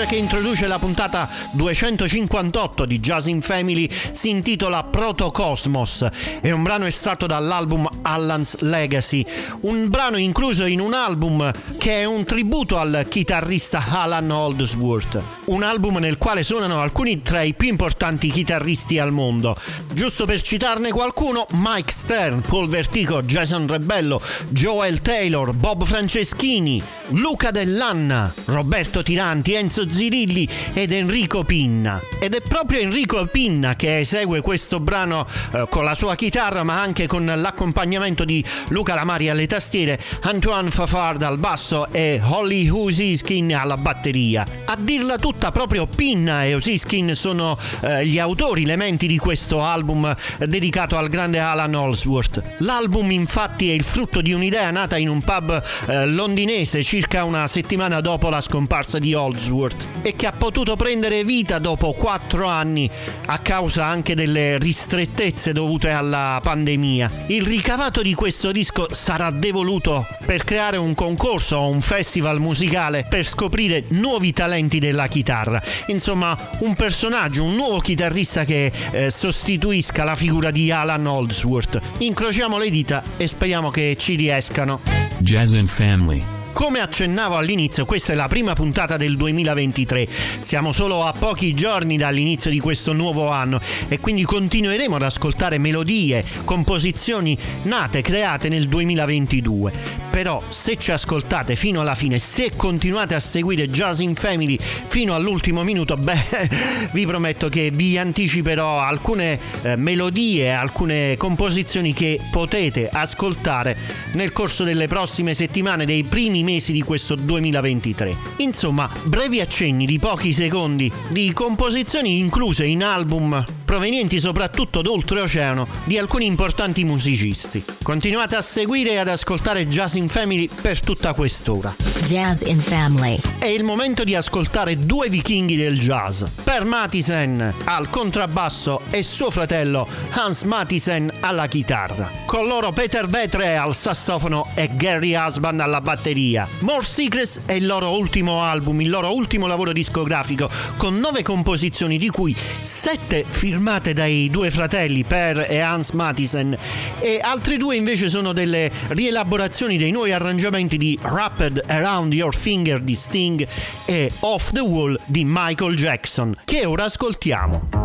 Traccia che introduce la puntata 258 di Jazz in Family si intitola Protocosmos. È un brano estratto dall'album Allan's Legacy, un brano incluso in un album che è un tributo al chitarrista Alan Holdsworth, un album nel quale suonano alcuni tra i più importanti chitarristi al mondo. Giusto per citarne qualcuno, Mike Stern, Paul Vertigo, Jason Rebello, Joel Taylor, Bob Franceschini, Luca Dell'Anna, Roberto Tiranti, Enzo Zirilli ed Enrico Pinna. Ed è proprio Enrico Pinna che esegue questo brano eh, con la sua chitarra ma anche con l'accompagnamento di Luca Lamari alle tastiere, Antoine Fafard al basso e Holly Husiskin alla batteria. A dirla tutta proprio Pinna e Husiskin sono eh, gli autori, le menti di questo album dedicato al grande Alan Holsworth. L'album infatti è il frutto di un'idea nata in un pub eh, londinese circa una settimana dopo la scomparsa di Holdsworth e che ha potuto prendere vita dopo quattro anni a causa anche delle ristrettezze dovute alla pandemia. Il ricavato di questo disco sarà devoluto per creare un concorso o un festival musicale per scoprire nuovi talenti della chitarra. Insomma, un personaggio, un nuovo chitarrista che eh, sostituisca la figura di Alan Holdsworth. Incrociamo le dita e speriamo che ci riescano. Jazz and Family come accennavo all'inizio, questa è la prima puntata del 2023. Siamo solo a pochi giorni dall'inizio di questo nuovo anno e quindi continueremo ad ascoltare melodie, composizioni nate, create nel 2022. Però se ci ascoltate fino alla fine, se continuate a seguire Jazz in Family fino all'ultimo minuto, beh, vi prometto che vi anticiperò alcune eh, melodie, alcune composizioni che potete ascoltare nel corso delle prossime settimane, dei primi primi mesi di questo 2023. Insomma, brevi accenni di pochi secondi di composizioni incluse in album provenienti soprattutto d'oltreoceano di alcuni importanti musicisti. Continuate a seguire e ad ascoltare Jazz in Family per tutta quest'ora. Jazz in Family. È il momento di ascoltare due vichinghi del jazz. Per Matisen al contrabbasso e suo fratello Hans Matisen alla chitarra. Con loro Peter Vetre al sassofono e Gary Husband alla batteria. More Secrets è il loro ultimo album, il loro ultimo lavoro discografico, con nove composizioni di cui sette firmate dai due fratelli Per e Hans Mathisen e altri due invece sono delle rielaborazioni dei nuovi arrangiamenti di Wrapped Around Your Finger di Sting e Off the Wall di Michael Jackson che ora ascoltiamo.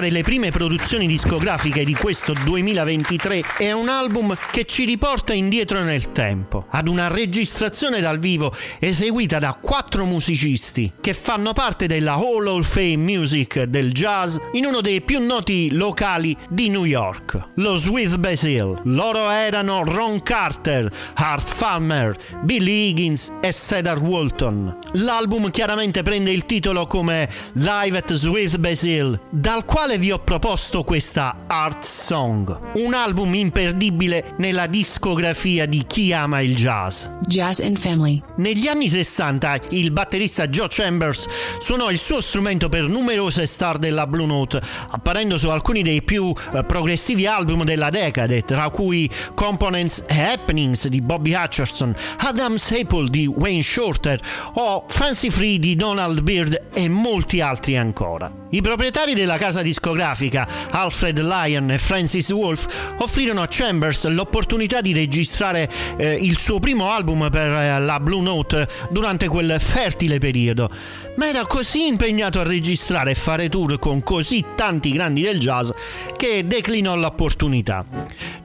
Una delle prime produzioni discografiche di questo 2023 è un album che ci riporta indietro nel tempo, ad una registrazione dal vivo eseguita da quattro musicisti che fanno parte della Hall of Fame Music del jazz in uno dei più noti locali di New York, lo Swiss Basil. Loro erano Ron Carter, Art Farmer, Billy Higgins e Cedar Walton. L'album chiaramente prende il titolo come Live at Swiss Basil, dal quale vi ho proposto questa Art Song, un album imperdibile nella discografia di chi ama il jazz. Jazz and Family. Negli anni 60 il batterista Joe Chambers suonò il suo strumento per numerose star della Blue Note, apparendo su alcuni dei più eh, progressivi album della decade, tra cui Components e Happenings di Bobby Hutcherson, Adam's Apple di Wayne Shorter o Fancy Free di Donald Beard e molti altri ancora. I proprietari della casa discografica, Alfred Lyon e Francis Wolf, offrirono a Chambers l'opportunità di registrare eh, il suo primo album per eh, la Blue Note durante quel fertile periodo, ma era così impegnato a registrare e fare tour con così tanti grandi del jazz che declinò l'opportunità.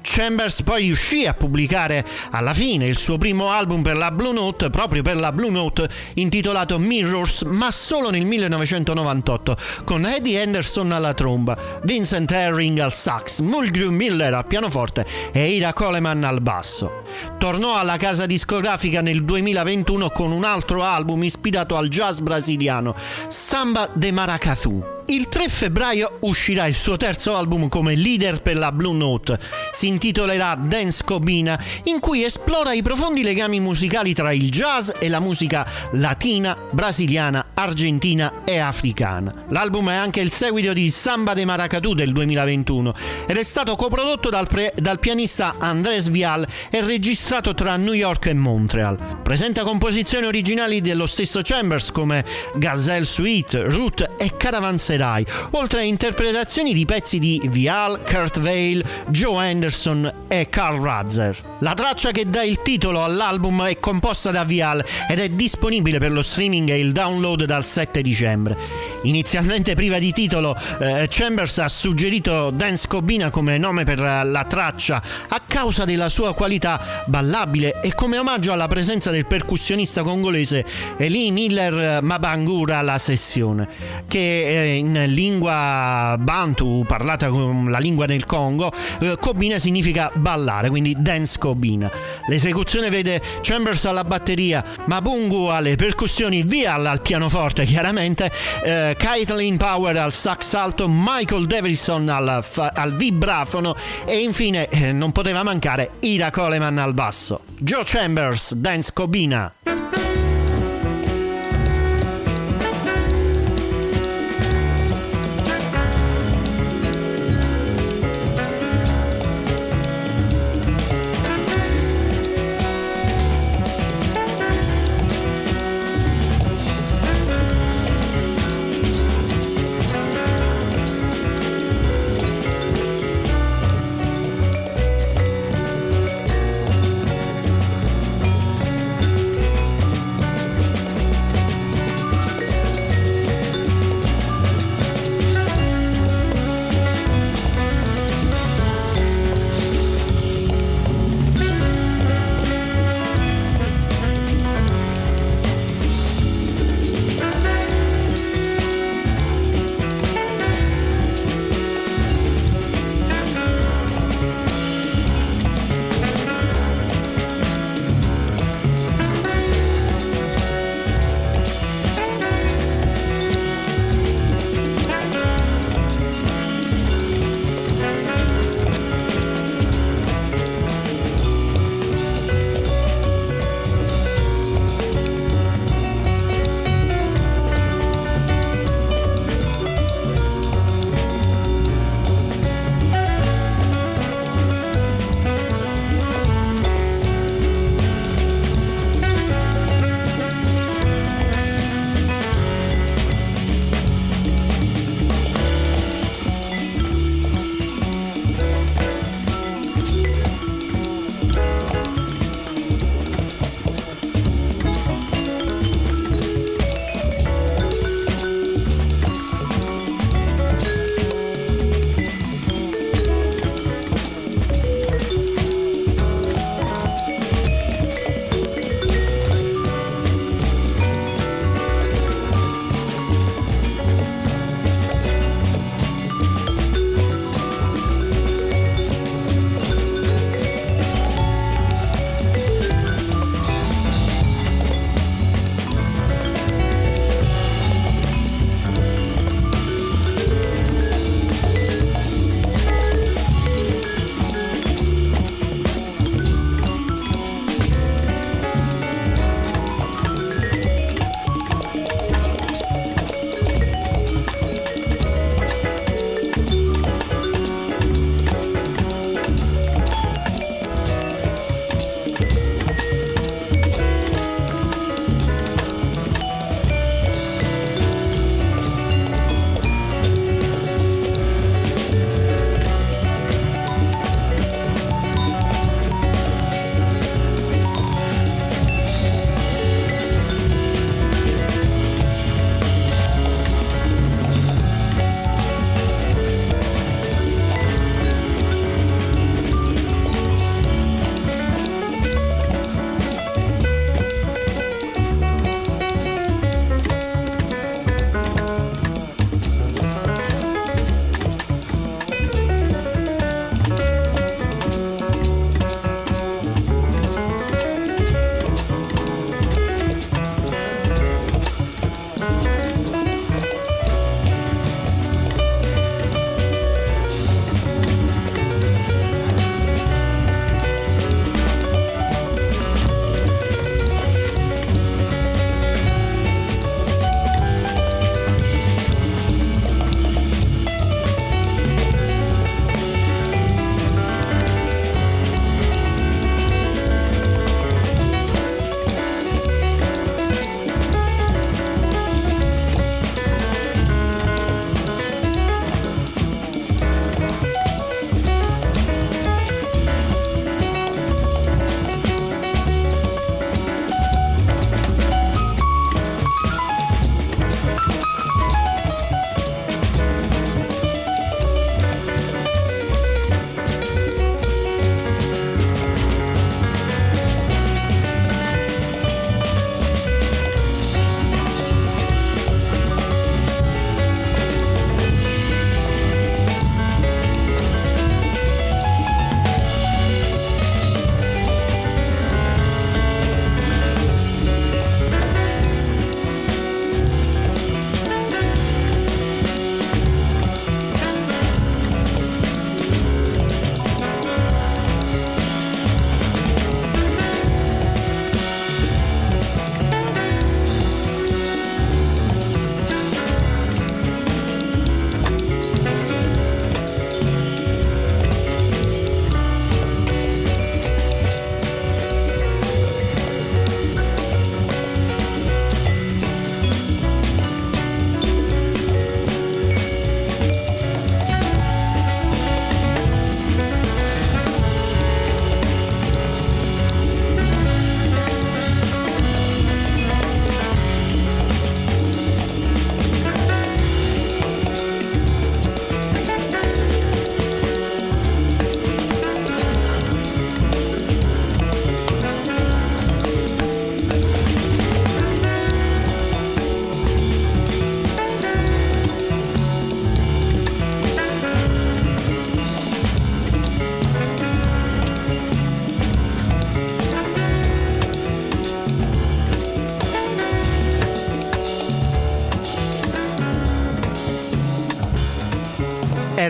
Chambers poi riuscì a pubblicare alla fine il suo primo album per la Blue Note, proprio per la Blue Note, intitolato Mirrors, ma solo nel 1998, con Eddie Anderson alla tromba, Vincent Herring al sax, Mulgrew Miller al pianoforte e Ira Coleman al basso. Tornò alla casa discografica nel 2021 con un altro album ispirato al jazz brasiliano, Samba de Maracatu. Il 3 febbraio uscirà il suo terzo album come leader per la Blue Note. Si intitolerà Dance Cobina, in cui esplora i profondi legami musicali tra il jazz e la musica latina, brasiliana, argentina e africana. L'album è anche il seguito di Samba de Maracatu del 2021 ed è stato coprodotto dal, pre- dal pianista Andrés Vial e registrato tra New York e Montreal. Presenta composizioni originali dello stesso Chambers come Gazelle Suite, Root e Caravanserai Rai, oltre a interpretazioni di pezzi di Vial, Kurt Vale, Joe Anderson e Carl Radzer. La traccia che dà il titolo all'album è composta da Vial ed è disponibile per lo streaming e il download dal 7 dicembre. Inizialmente priva di titolo, eh, Chambers ha suggerito Dance Cobina come nome per la traccia a causa della sua qualità ballabile e come omaggio alla presenza del percussionista congolese Eli Miller Mabangura alla sessione, che eh, in lingua bantu, parlata con la lingua del Congo, eh, Cobina significa ballare, quindi Dance Cobina. L'esecuzione vede Chambers alla batteria, Mabungu alle percussioni, Vial al pianoforte chiaramente, eh, Caitlin Power al sax alto, Michael Davison al, al vibrafono e infine eh, non poteva mancare Ira Coleman al basso. Joe Chambers, Dance Cobina.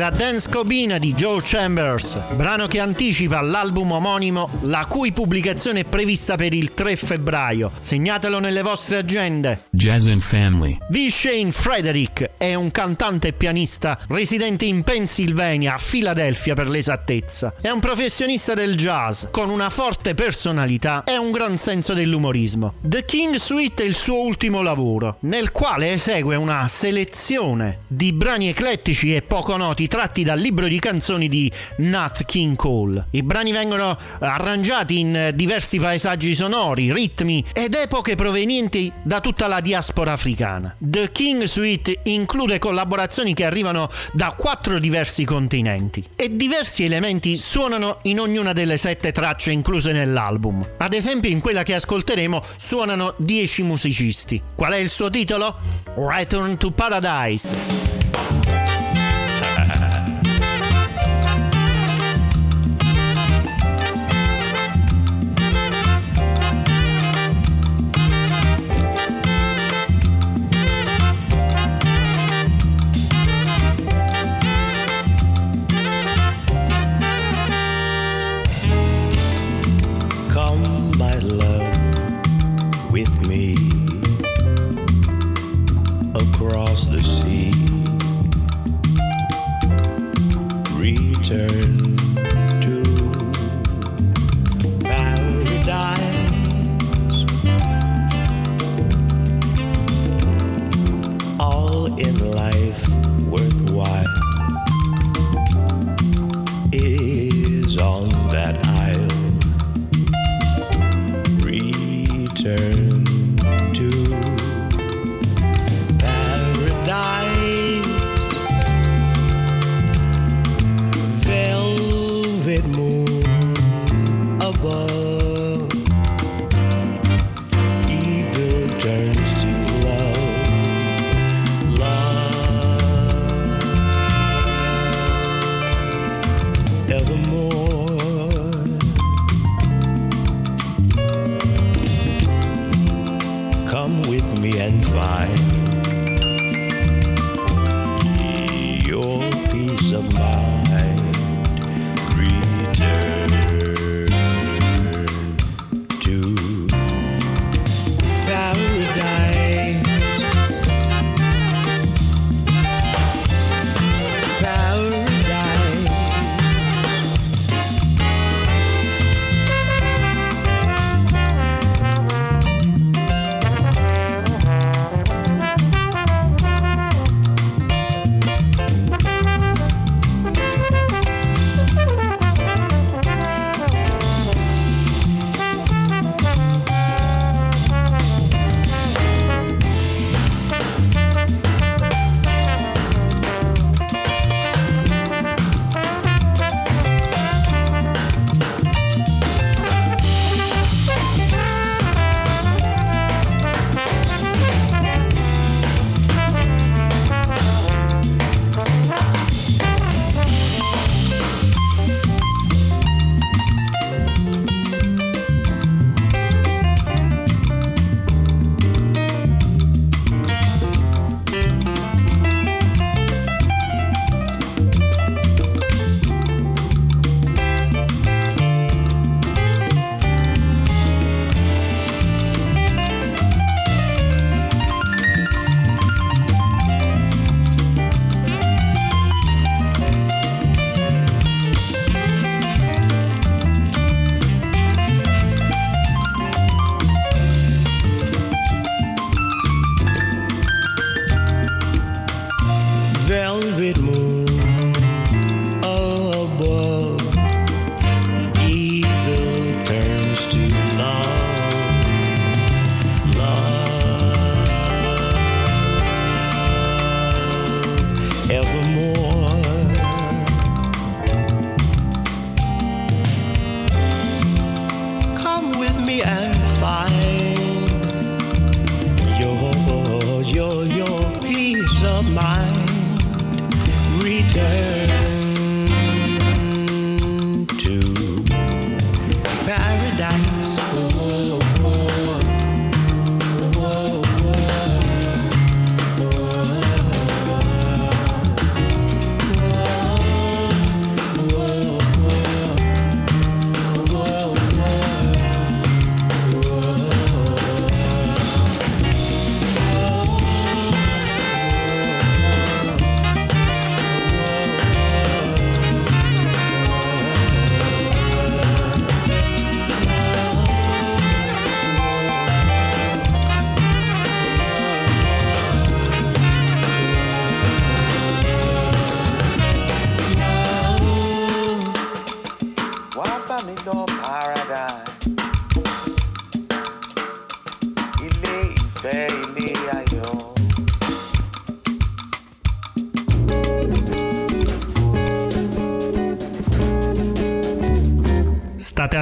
Era Dance Cobina di Joe Chambers, brano che anticipa l'album omonimo, la cui pubblicazione è prevista per il 3 febbraio. Segnatelo nelle vostre agende. Jazz and Family. V. Shane Frederick è un cantante e pianista residente in Pennsylvania, a Filadelfia per l'esattezza. È un professionista del jazz, con una forte personalità e un gran senso dell'umorismo. The King Suite è il suo ultimo lavoro, nel quale esegue una selezione di brani eclettici e poco noti tratti dal libro di canzoni di Nat King Cole. I brani vengono arrangiati in diversi paesaggi sonori, ritmi ed epoche provenienti da tutta la diaspora africana. The King Suite include collaborazioni che arrivano da quattro diversi continenti e diversi elementi suonano in ognuna delle sette tracce incluse nell'album. Ad esempio in quella che ascolteremo suonano 10 musicisti. Qual è il suo titolo? Return to Paradise.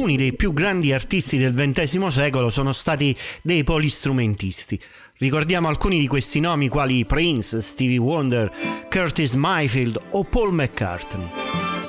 Alcuni dei più grandi artisti del XX secolo sono stati dei polistrumentisti. Ricordiamo alcuni di questi nomi quali Prince, Stevie Wonder, Curtis Mayfield o Paul McCartney.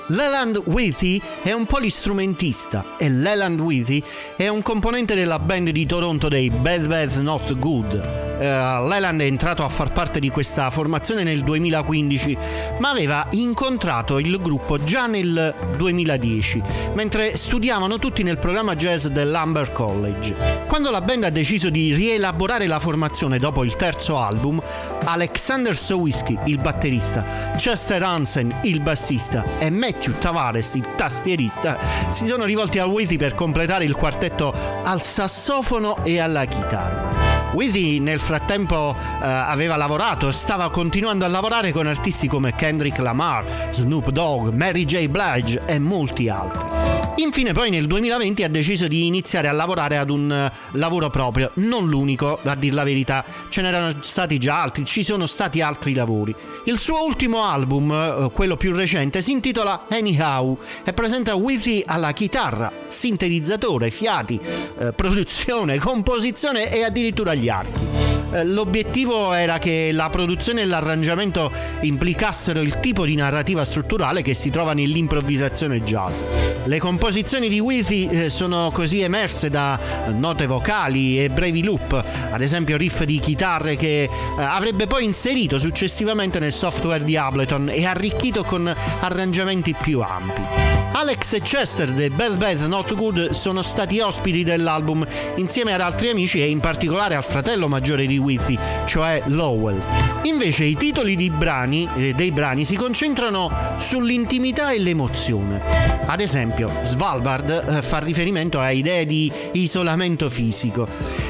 Leland Whitty è un polistrumentista e Leland Whitty è un componente della band di Toronto dei Bad Bad Not Good, Leland è entrato a far parte di questa formazione nel 2015, ma aveva incontrato il gruppo già nel 2010, mentre studiavano tutti nel programma jazz dell'Amber College. Quando la band ha deciso di rielaborare la formazione dopo il terzo album, Alexander Sowiski, il batterista, Chester Hansen, il bassista, e Matthew Tavares, il tastierista, si sono rivolti a Whitty per completare il quartetto al sassofono e alla chitarra. Wheezy nel frattempo eh, aveva lavorato e stava continuando a lavorare con artisti come Kendrick Lamar, Snoop Dogg, Mary J. Blige e molti altri. Infine poi nel 2020 ha deciso di iniziare a lavorare ad un uh, lavoro proprio, non l'unico, a dir la verità, ce n'erano stati già altri, ci sono stati altri lavori. Il suo ultimo album, uh, quello più recente, si intitola Anyhow e presenta Wheezy alla chitarra, sintetizzatore, fiati, uh, produzione, composizione e addirittura gli archi. Eh, l'obiettivo era che la produzione e l'arrangiamento implicassero il tipo di narrativa strutturale che si trova nell'improvvisazione jazz. Le composizioni di Wheezy eh, sono così emerse da note vocali e brevi loop, ad esempio riff di chitarre che eh, avrebbe poi inserito successivamente nel software di Ableton e arricchito con arrangiamenti più ampi. Alex e Chester dei Bad Bad Not Good sono stati ospiti dell'album insieme ad altri amici e in particolare al fratello maggiore di Withy, cioè Lowell. Invece i titoli brani, eh, dei brani si concentrano sull'intimità e l'emozione. Ad esempio, Svalbard eh, fa riferimento a idee di isolamento fisico.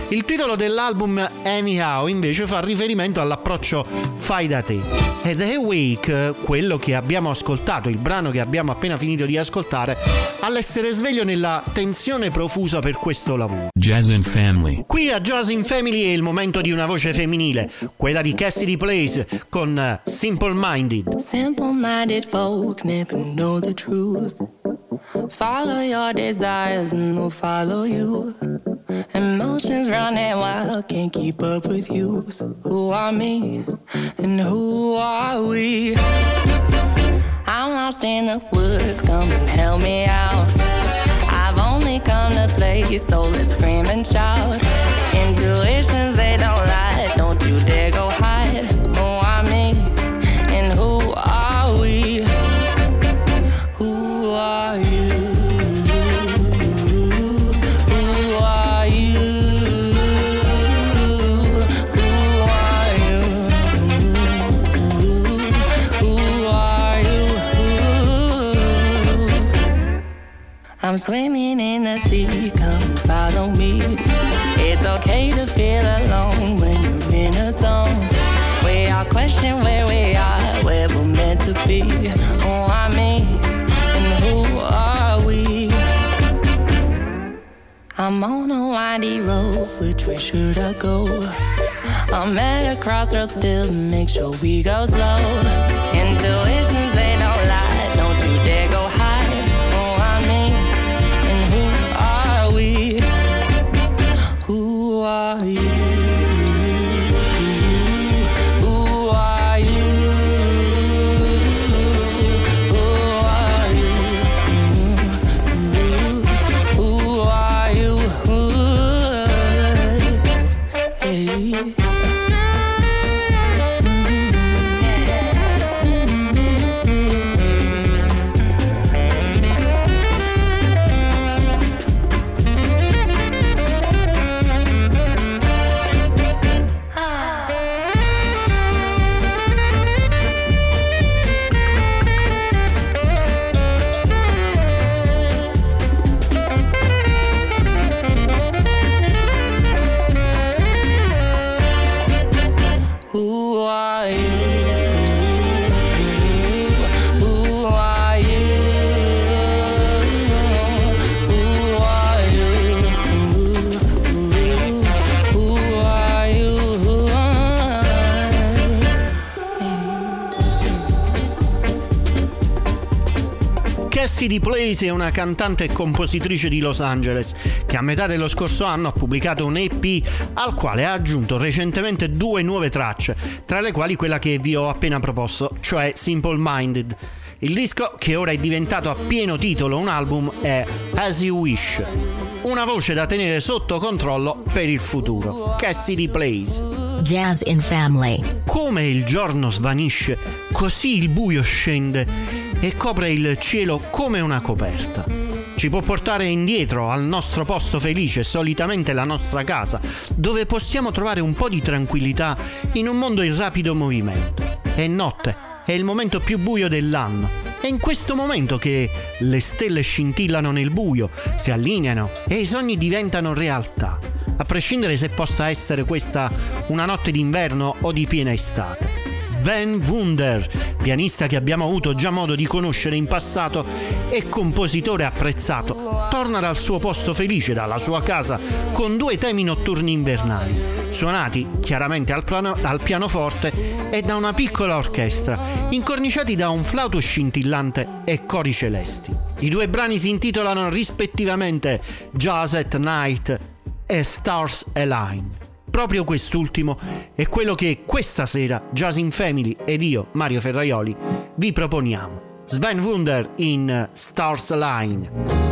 Il titolo dell'album Anyhow invece fa riferimento all'approccio fai da te. Ed Awake, quello che abbiamo ascoltato, il brano che abbiamo appena finito di ascoltare, ascoltare all'essere sveglio nella tensione profusa per questo lavoro. Jazz in Family. Qui a Jazz in Family è il momento di una voce femminile, quella di Cassidy Place con eh, Simple Minded. Simple minded folk never know the truth. Follow your desires and they'll follow you. Emotions running wild, can't keep up with you. Who are me and who are we? I'm lost in the woods, come and help me out. I've only come to play, so let's scream and shout. Intuitions, they don't lie, don't you dare go hide. I'm swimming in the sea, come follow me. It's okay to feel alone when you're in a zone. We all question where we are, where we're meant to be. Who are me and who are we? I'm on a windy road, which way should I go? I'm at a crossroads still, make sure we go slow. Intuitions, they Cassidy Place è una cantante e compositrice di Los Angeles che a metà dello scorso anno ha pubblicato un EP al quale ha aggiunto recentemente due nuove tracce, tra le quali quella che vi ho appena proposto, cioè Simple Minded. Il disco, che ora è diventato a pieno titolo un album, è As You Wish, una voce da tenere sotto controllo per il futuro. Cassidy Place. Jazz in Family. Come il giorno svanisce, così il buio scende e copre il cielo come una coperta. Ci può portare indietro al nostro posto felice, solitamente la nostra casa, dove possiamo trovare un po' di tranquillità in un mondo in rapido movimento. È notte è il momento più buio dell'anno. È in questo momento che le stelle scintillano nel buio, si allineano e i sogni diventano realtà, a prescindere se possa essere questa una notte d'inverno o di piena estate. Sven Wunder, pianista che abbiamo avuto già modo di conoscere in passato e compositore apprezzato, torna dal suo posto felice, dalla sua casa, con due temi notturni invernali, suonati chiaramente al, plano, al pianoforte e da una piccola orchestra, incorniciati da un flauto scintillante e cori celesti. I due brani si intitolano rispettivamente Jazz at Night e Stars Align. Proprio quest'ultimo è quello che questa sera Jazz in Family ed io, Mario Ferraioli, vi proponiamo. Sven Wunder in Stars Line.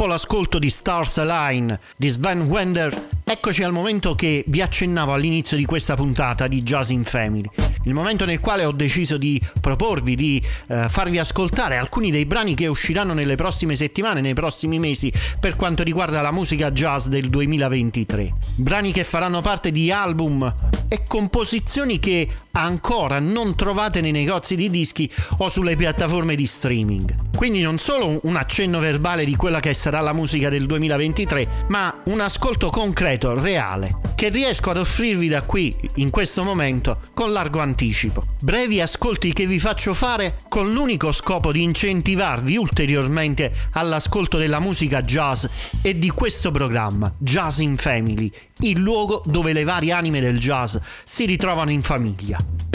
Dopo l'ascolto di Stars Align di Sven Wender, eccoci al momento che vi accennavo all'inizio di questa puntata di Jazz in Family. Il momento nel quale ho deciso di proporvi, di eh, farvi ascoltare alcuni dei brani che usciranno nelle prossime settimane, nei prossimi mesi, per quanto riguarda la musica jazz del 2023. Brani che faranno parte di album e composizioni che ancora non trovate nei negozi di dischi o sulle piattaforme di streaming. Quindi non solo un accenno verbale di quella che sarà la musica del 2023, ma un ascolto concreto, reale, che riesco ad offrirvi da qui, in questo momento, con largo anticipo. Brevi ascolti che vi faccio fare con l'unico scopo di incentivarvi ulteriormente all'ascolto della musica jazz e di questo programma, Jazz in Family, il luogo dove le varie anime del jazz si ritrovano in famiglia.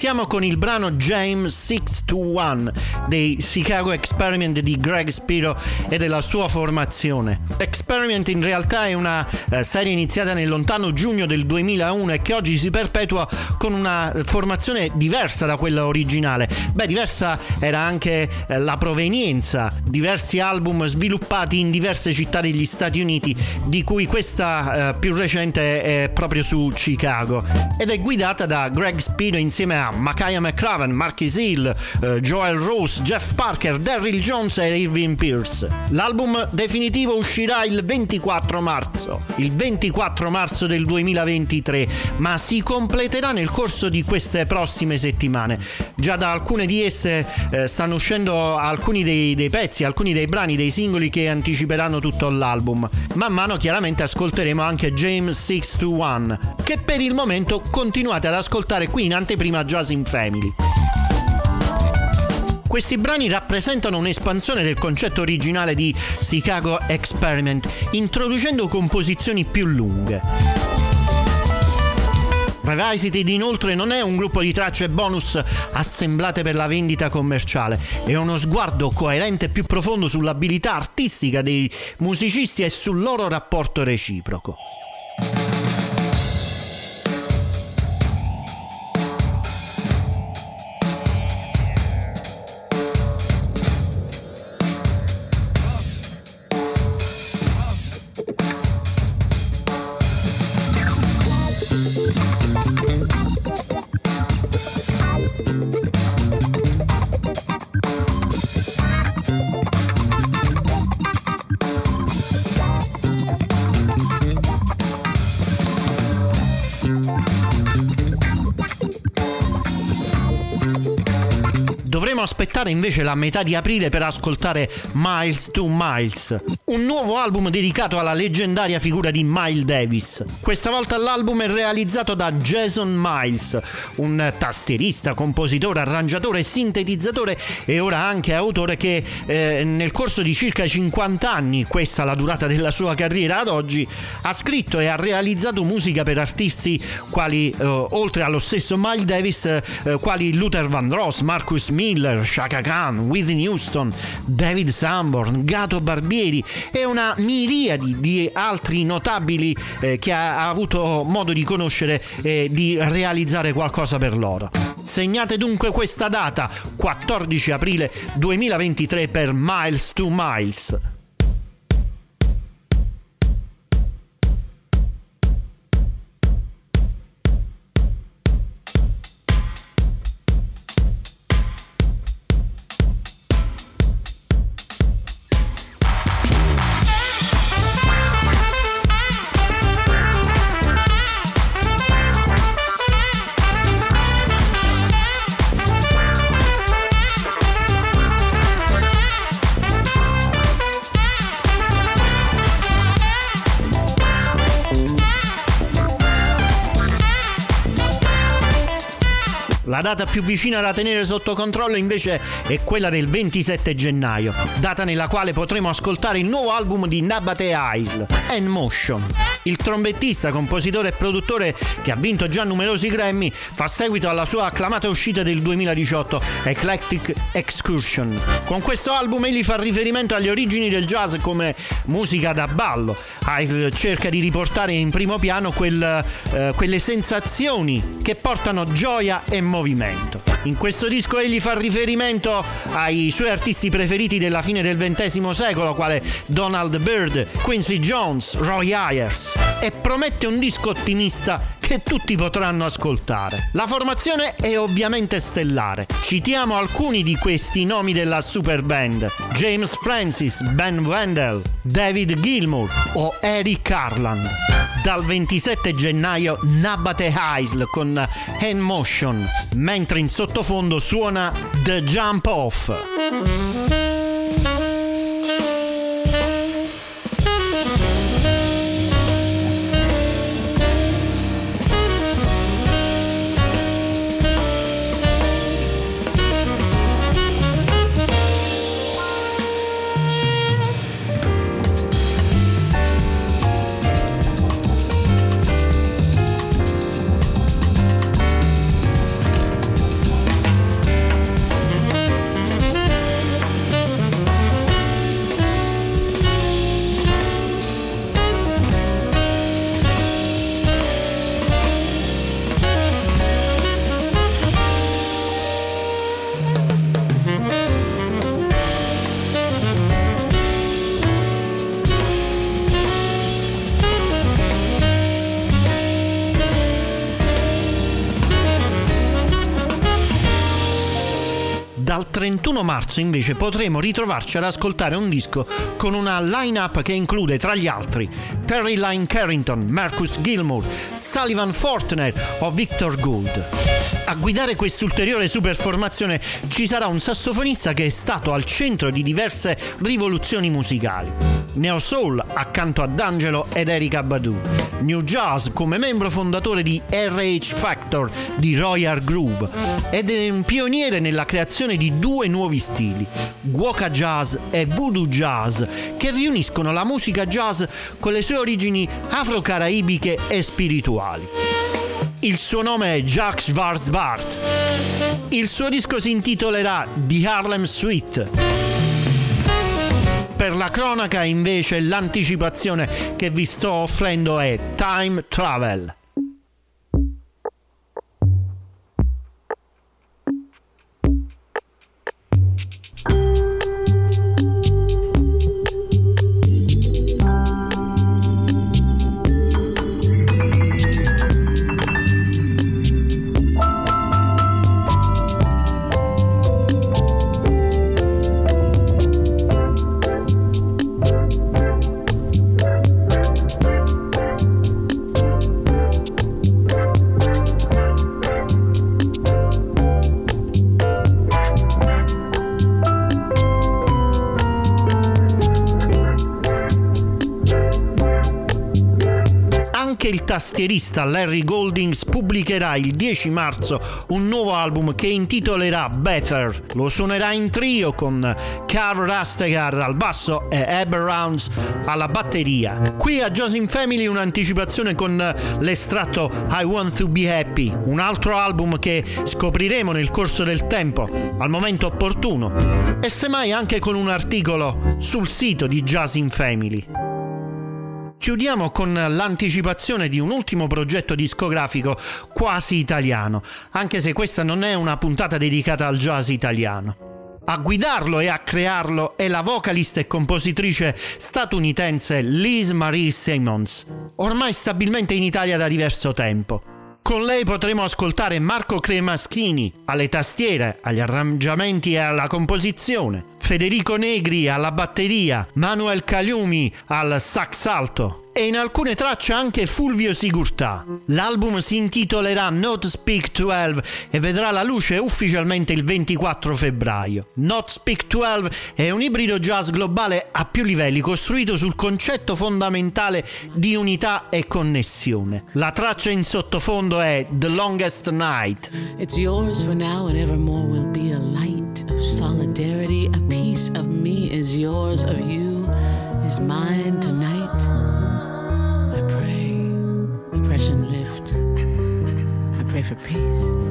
Iniziamo con il brano James 621 dei Chicago Experiment di Greg Spiro e della sua formazione. Experiment in realtà è una eh, serie iniziata nel lontano giugno del 2001 e che oggi si perpetua con una formazione diversa da quella originale. Beh, diversa era anche eh, la provenienza, diversi album sviluppati in diverse città degli Stati Uniti, di cui questa eh, più recente è proprio su Chicago ed è guidata da Greg Spiro insieme a Makaya McCraven, Marquis Hill, Joel Rose, Jeff Parker, Daryl Jones e Irving Pierce. L'album definitivo uscirà il 24 marzo, il 24 marzo del 2023, ma si completerà nel corso di queste prossime settimane. Già da alcune di esse eh, stanno uscendo alcuni dei, dei pezzi, alcuni dei brani, dei singoli che anticiperanno tutto l'album. Man mano chiaramente ascolteremo anche James 621, che per il momento continuate ad ascoltare qui in anteprima Jazz in Family. Questi brani rappresentano un'espansione del concetto originale di Chicago Experiment, introducendo composizioni più lunghe. Revisited inoltre non è un gruppo di tracce bonus assemblate per la vendita commerciale, è uno sguardo coerente e più profondo sull'abilità artistica dei musicisti e sul loro rapporto reciproco. Aspettare invece la metà di aprile per ascoltare Miles to Miles, un nuovo album dedicato alla leggendaria figura di Miles Davis. Questa volta l'album è realizzato da Jason Miles, un tastierista, compositore, arrangiatore, sintetizzatore e ora anche autore che eh, nel corso di circa 50 anni, questa la durata della sua carriera ad oggi, ha scritto e ha realizzato musica per artisti quali, eh, oltre allo stesso Miles Davis, eh, quali Luther Vandross, Marcus Miller, Miller, Shaka Khan, Whitney Houston, David Sanborn, Gato Barbieri e una miriade di altri notabili eh, che ha, avuto modo di conoscere e di realizzare qualcosa per loro. Segnate dunque questa data, 14 aprile 2023 per Miles to Miles. La data più vicina da tenere sotto controllo invece è quella del 27 gennaio, data nella quale potremo ascoltare il nuovo album di Nabate Isle, N Motion. Il trombettista, compositore e produttore che ha vinto già numerosi Grammy fa seguito alla sua acclamata uscita del 2018, Eclectic Excursion. Con questo album egli fa riferimento alle origini del jazz come musica da ballo. Isle cerca di riportare in primo piano quel, eh, quelle sensazioni che portano gioia e movimento. In questo disco egli fa riferimento ai suoi artisti preferiti della fine del XX secolo, quale Donald Byrd, Quincy Jones, Roy Ayers, e promette un disco ottimista che tutti potranno ascoltare. La formazione è ovviamente stellare. Citiamo alcuni di questi nomi della super band: James Francis, Ben Wendell, David Gilmour o Eric Carland. Dal 27 gennaio Nabate Heisel con Hand Motion, mentre in sottofondo suona The Jump Off. 31 marzo invece potremo ritrovarci ad ascoltare un disco con una line-up che include tra gli altri Terry Lyne Carrington, Marcus Gilmour, Sullivan Fortner o Victor Gould. A guidare quest'ulteriore superformazione ci sarà un sassofonista che è stato al centro di diverse rivoluzioni musicali. Neo Soul accanto ad Angelo ed Erika Badu. New Jazz come membro fondatore di RH Factor di Royal Groove ed è un pioniere nella creazione di due nuovi stili, Guoca Jazz e Voodoo Jazz, che riuniscono la musica jazz con le sue origini afro-caraibiche e spirituali. Il suo nome è Jacques Schwarzbart. Il suo disco si intitolerà The Harlem Suite. Per la cronaca invece l'anticipazione che vi sto offrendo è Time Travel. Anche il tastierista Larry Goldings pubblicherà il 10 marzo un nuovo album che intitolerà Better. Lo suonerà in trio con Carl Rastegar al basso e Eber Rounds alla batteria. Qui a Josin Family un'anticipazione con l'estratto I Want to Be Happy, un altro album che scopriremo nel corso del tempo, al momento opportuno, e semmai anche con un articolo sul sito di Josin Family. Chiudiamo con l'anticipazione di un ultimo progetto discografico quasi italiano, anche se questa non è una puntata dedicata al jazz italiano. A guidarlo e a crearlo è la vocalista e compositrice statunitense Liz Marie Simmons, ormai stabilmente in Italia da diverso tempo. Con lei potremo ascoltare Marco Cremaschini alle tastiere, agli arrangiamenti e alla composizione, Federico Negri alla batteria, Manuel Caliumi al sax alto e in alcune tracce anche Fulvio Sigurtà. L'album si intitolerà Not Speak 12 e vedrà la luce ufficialmente il 24 febbraio. Not Speak 12 è un ibrido jazz globale a più livelli costruito sul concetto fondamentale di unità e connessione. La traccia in sottofondo è The Longest Night. It's yours for now and evermore will be a light of solidarity. A piece of me is yours, of you is mine tonight. I pray oppression lift. I pray for peace.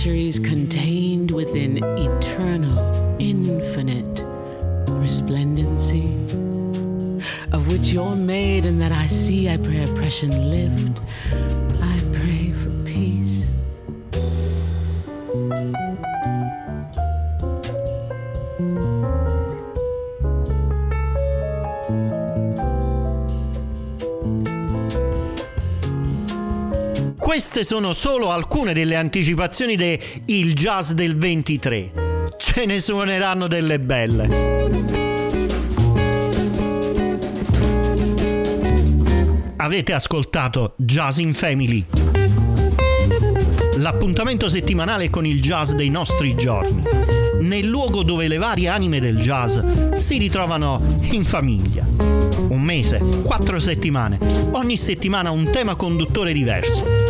Centuries contained within eternal, infinite resplendency. Of which you're made and that I see, I pray oppression lift. Queste sono solo alcune delle anticipazioni de Il Jazz del 23. Ce ne suoneranno delle belle. Avete ascoltato Jazz in Family. L'appuntamento settimanale con il jazz dei nostri giorni. Nel luogo dove le varie anime del jazz si ritrovano in famiglia. Un mese, quattro settimane, ogni settimana un tema conduttore diverso.